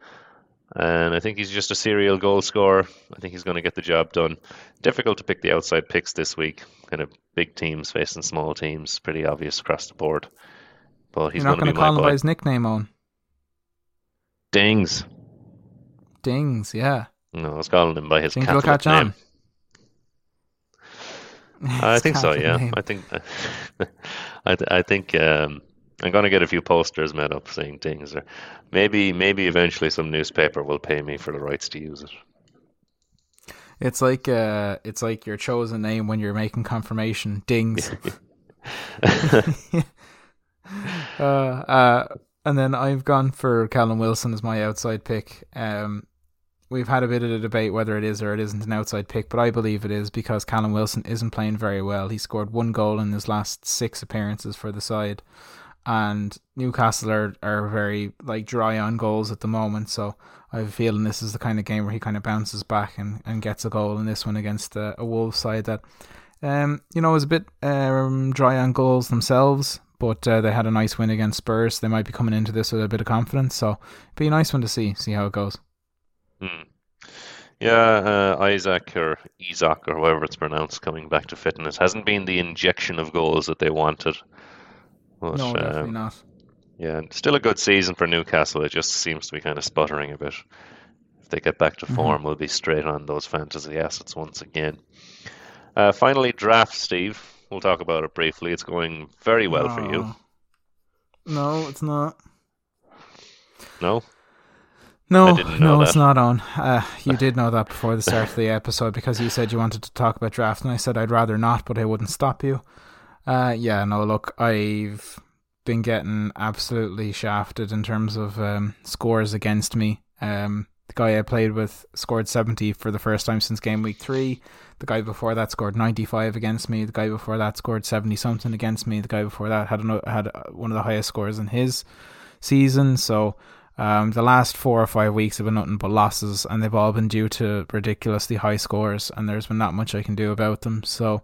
and I think he's just a serial goal scorer. I think he's going to get the job done. Difficult to pick the outside picks this week. Kind of big teams facing small teams. Pretty obvious across the board. But he's You're not going to call him by his nickname on. Dings. Dings, yeah. No, I was calling him by his think Catholic catch name. On. I think so. Yeah, name. I think. I, th- I think. Um, I'm gonna get a few posters made up saying things, or maybe maybe eventually some newspaper will pay me for the rights to use it. It's like uh, it's like your chosen name when you're making confirmation dings. uh, uh, and then I've gone for Callum Wilson as my outside pick. Um, we've had a bit of a debate whether it is or it isn't an outside pick, but I believe it is because Callum Wilson isn't playing very well. He scored one goal in his last six appearances for the side and Newcastle are, are very like dry on goals at the moment. So I have a feeling this is the kind of game where he kind of bounces back and, and gets a goal in this one against a, a Wolves side that, um, you know, is a bit um, dry on goals themselves. But uh, they had a nice win against Spurs. They might be coming into this with a bit of confidence. So be a nice one to see see how it goes. Hmm. Yeah, uh, Isaac or Isaac or however it's pronounced coming back to fitness hasn't been the injection of goals that they wanted. But, no, definitely um, not. Yeah, still a good season for Newcastle. It just seems to be kind of sputtering a bit. If they get back to mm-hmm. form, mm-hmm. we'll be straight on those fantasy assets once again. Uh, finally, draft, Steve. We'll talk about it briefly. It's going very well for you. No, it's not. No. No, no, that. it's not on. Uh, you did know that before the start of the episode because you said you wanted to talk about draft, and I said I'd rather not, but I wouldn't stop you. Uh, yeah, no, look, I've been getting absolutely shafted in terms of um, scores against me. Um, the guy I played with scored 70 for the first time since game week three. The guy before that scored 95 against me. The guy before that scored 70 something against me. The guy before that had had one of the highest scores in his season. So um, the last four or five weeks have been nothing but losses, and they've all been due to ridiculously high scores, and there's been not much I can do about them. So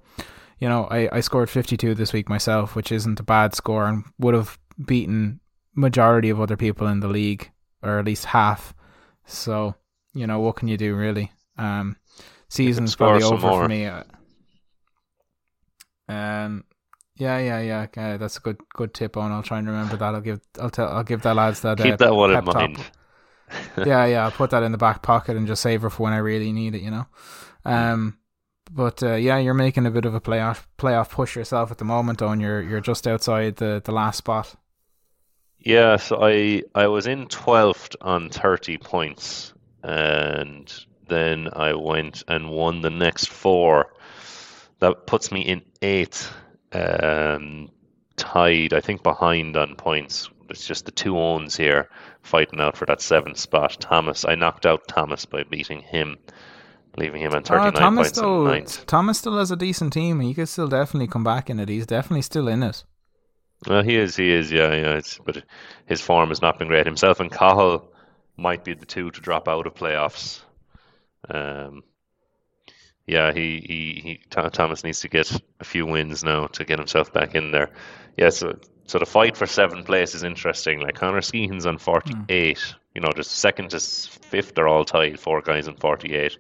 you know, I, I scored 52 this week myself, which isn't a bad score and would have beaten majority of other people in the league, or at least half. So, you know, what can you do really? Um, season's probably over more. for me. Uh, um, yeah, yeah, yeah. Okay, that's a good good tip on. I'll try and remember that. I'll give I'll tell I'll give the lads that keep uh, that one in mind. yeah, yeah. I'll put that in the back pocket and just save it for when I really need it. You know. Um, but uh, yeah, you're making a bit of a playoff playoff push yourself at the moment, and you're you're just outside the, the last spot. Yeah, so I I was in twelfth on thirty points, and then I went and won the next four. That puts me in eighth, um, tied I think behind on points. It's just the two owns here fighting out for that seventh spot. Thomas, I knocked out Thomas by beating him leaving him on 39 uh, Thomas points still, ninth. Thomas still has a decent team. He could still definitely come back in it. He's definitely still in it. Well, he is. He is. Yeah, yeah. It's, but his form has not been great. Himself and Cahill might be the two to drop out of playoffs. Um, yeah, he, he, he Thomas needs to get a few wins now to get himself back in there. Yeah, so, so the fight for seventh place is interesting. Like Connor Skehan's on 48. Mm. You know, just second to fifth are all tied, four guys on 48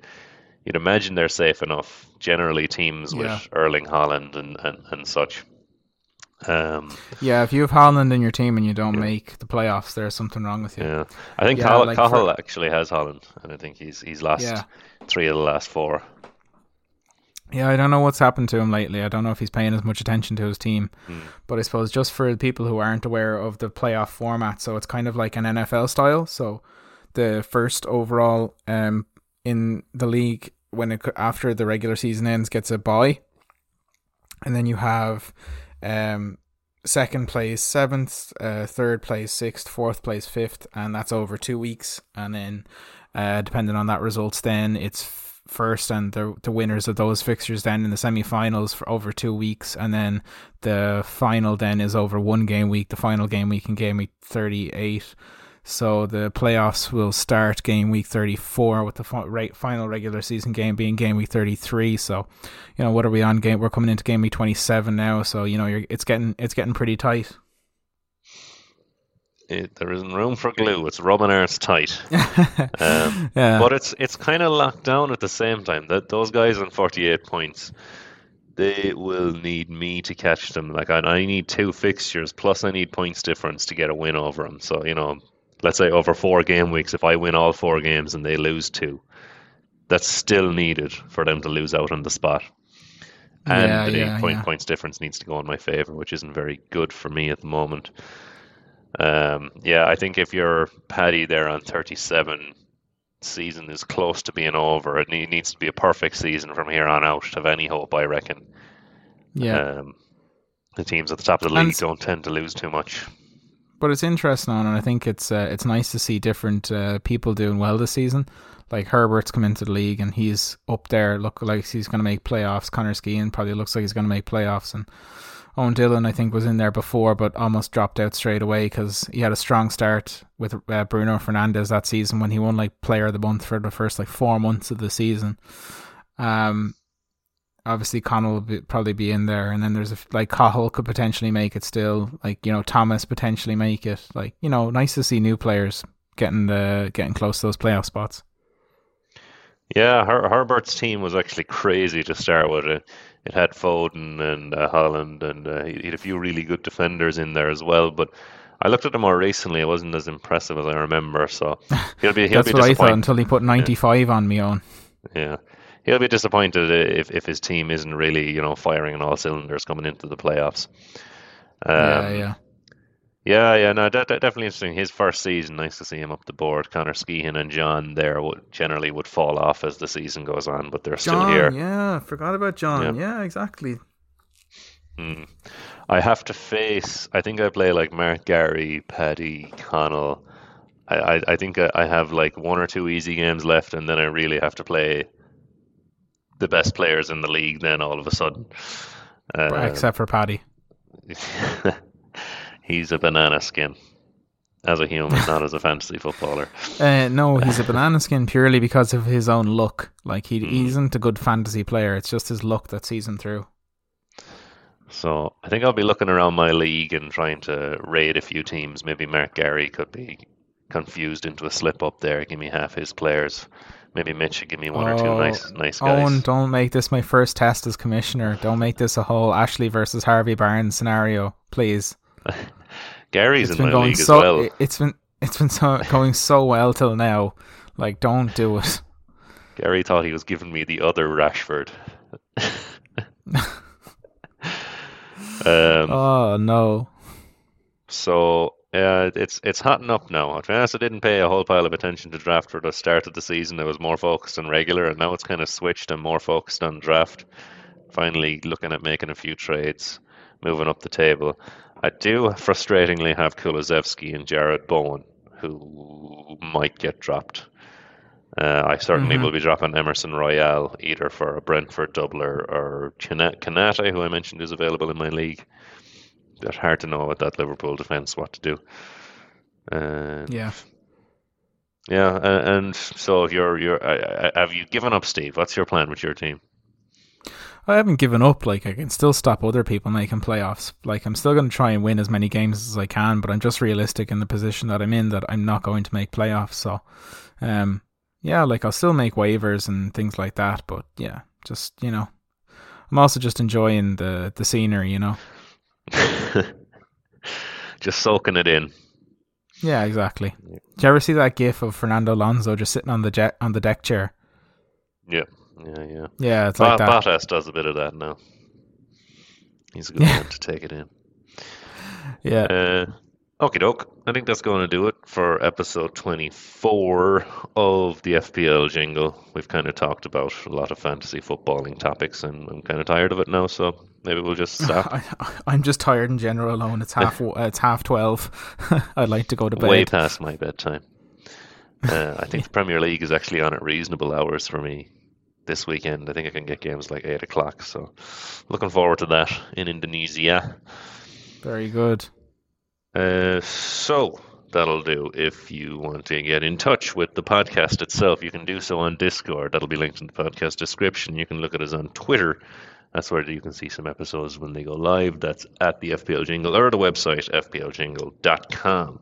you'd imagine they're safe enough. Generally, teams with yeah. Erling Haaland and, and, and such. Um, yeah, if you have Haaland in your team and you don't yeah. make the playoffs, there's something wrong with you. Yeah, I think yeah, Cahill, like Cahill for, actually has Haaland, and I think he's he's lost yeah. three of the last four. Yeah, I don't know what's happened to him lately. I don't know if he's paying as much attention to his team. Hmm. But I suppose just for people who aren't aware of the playoff format, so it's kind of like an NFL style. So the first overall um, in the league when it after the regular season ends gets a bye, and then you have um, second place seventh, uh, third place sixth, fourth place fifth, and that's over two weeks. And then uh, depending on that results, then it's first and the the winners of those fixtures then in the semi-finals for over two weeks. And then the final then is over one game week the final game week in game week 38 so the playoffs will start game week 34 with the final regular season game being game week 33. So, you know, what are we on game? We're coming into game week 27 now. So, you know, it's getting it's getting pretty tight. It, there isn't room for glue. It's rubbing ours tight. um, yeah. But it's it's kind of locked down at the same time. That those guys on 48 points, they will need me to catch them. Like I, I need two fixtures plus I need points difference to get a win over them. So you know let's say over four game weeks, if I win all four games and they lose two, that's still needed for them to lose out on the spot. And yeah, the yeah, point yeah. points difference needs to go in my favor, which isn't very good for me at the moment. Um, yeah, I think if you're Paddy there on 37, season is close to being over. It needs to be a perfect season from here on out to have any hope, I reckon. Yeah. Um, the teams at the top of the league and don't tend to lose too much but it's interesting, and I think it's uh, it's nice to see different uh, people doing well this season. Like Herbert's come into the league and he's up there. Look like he's going to make playoffs. Connor Skehan probably looks like he's going to make playoffs, and Owen Dillon I think was in there before, but almost dropped out straight away because he had a strong start with uh, Bruno Fernandes that season when he won like Player of the Month for the first like four months of the season. Um, obviously Connell will be, probably be in there, and then there's a, like Cahill could potentially make it still. Like you know Thomas potentially make it. Like you know, nice to see new players getting the getting close to those playoff spots. Yeah, Her- Herbert's team was actually crazy to start with. It, it had Foden and uh, Haaland, and uh, he had a few really good defenders in there as well. But I looked at him more recently; it wasn't as impressive as I remember. So he'll be. He'll That's be what I thought until he put ninety five yeah. on me on. Yeah, he'll be disappointed if, if his team isn't really you know firing on all cylinders coming into the playoffs. Um, yeah, yeah. Yeah, yeah, no, de- de- definitely interesting. His first season, nice to see him up the board. Connor Skehan and John there would generally would fall off as the season goes on, but they're John, still here. Yeah, forgot about John. Yeah, yeah exactly. Hmm. I have to face. I think I play like Mark Gary, Paddy, Connell. I, I, I think I have like one or two easy games left, and then I really have to play the best players in the league. Then all of a sudden, uh, except for Paddy. he's a banana skin as a human, not as a fantasy footballer. Uh, no, he's a banana skin purely because of his own luck. Like he, mm. he isn't a good fantasy player. It's just his luck that sees him through. So I think I'll be looking around my league and trying to raid a few teams. Maybe Mark Gary could be confused into a slip up there. Give me half his players. Maybe Mitch should give me one oh, or two nice, nice guys. Owen, don't make this my first test as commissioner. Don't make this a whole Ashley versus Harvey Barnes scenario, please. Gary's it's in my going league so, as well. It's been it's been so, going so well till now. Like, don't do it. Gary thought he was giving me the other Rashford. um, oh no! So yeah, it's it's hotting up now. To be honest, I didn't pay a whole pile of attention to draft for the start of the season. I was more focused on regular, and now it's kind of switched. I'm more focused on draft. Finally, looking at making a few trades, moving up the table. I do frustratingly have Kulusevski and Jarrod Bowen, who might get dropped. Uh, I certainly mm-hmm. will be dropping Emerson Royal either for a Brentford doubler or Konate, who I mentioned is available in my league. But hard to know with that Liverpool defence what to do. Uh, yeah. Yeah, and so you're you're uh, have you given up, Steve? What's your plan with your team? I haven't given up. Like I can still stop other people making playoffs. Like I'm still going to try and win as many games as I can, but I'm just realistic in the position that I'm in that I'm not going to make playoffs. So, um, yeah, like I'll still make waivers and things like that. But yeah, just you know, I'm also just enjoying the the scenery. You know, just soaking it in. Yeah, exactly. Did you ever see that GIF of Fernando Alonso just sitting on the jet on the deck chair? Yeah. Yeah, yeah. Yeah, it's like that. Bottas does a bit of that now. He's a good yeah. one to take it in. Yeah. Uh, Okie doke. I think that's going to do it for episode 24 of the FPL jingle. We've kind of talked about a lot of fantasy footballing topics, and I'm kind of tired of it now, so maybe we'll just stop. I, am just tired in general alone. It's half it's half 12. I'd like to go to bed. Way past my bedtime. Uh, I think the Premier League is actually on at reasonable hours for me this weekend. I think I can get games like eight o'clock. So looking forward to that in Indonesia. Very good. Uh, so that'll do. If you want to get in touch with the podcast itself, you can do so on Discord. That'll be linked in the podcast description. You can look at us on Twitter. That's where you can see some episodes when they go live. That's at the FPL Jingle or the website fpljingle.com.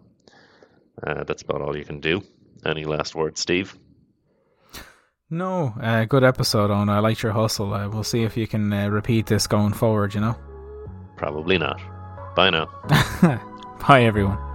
Uh, that's about all you can do. Any last words, Steve? No, uh, good episode, on. I liked your hustle. Uh, we'll see if you can uh, repeat this going forward, you know? Probably not. Bye now. Bye, everyone.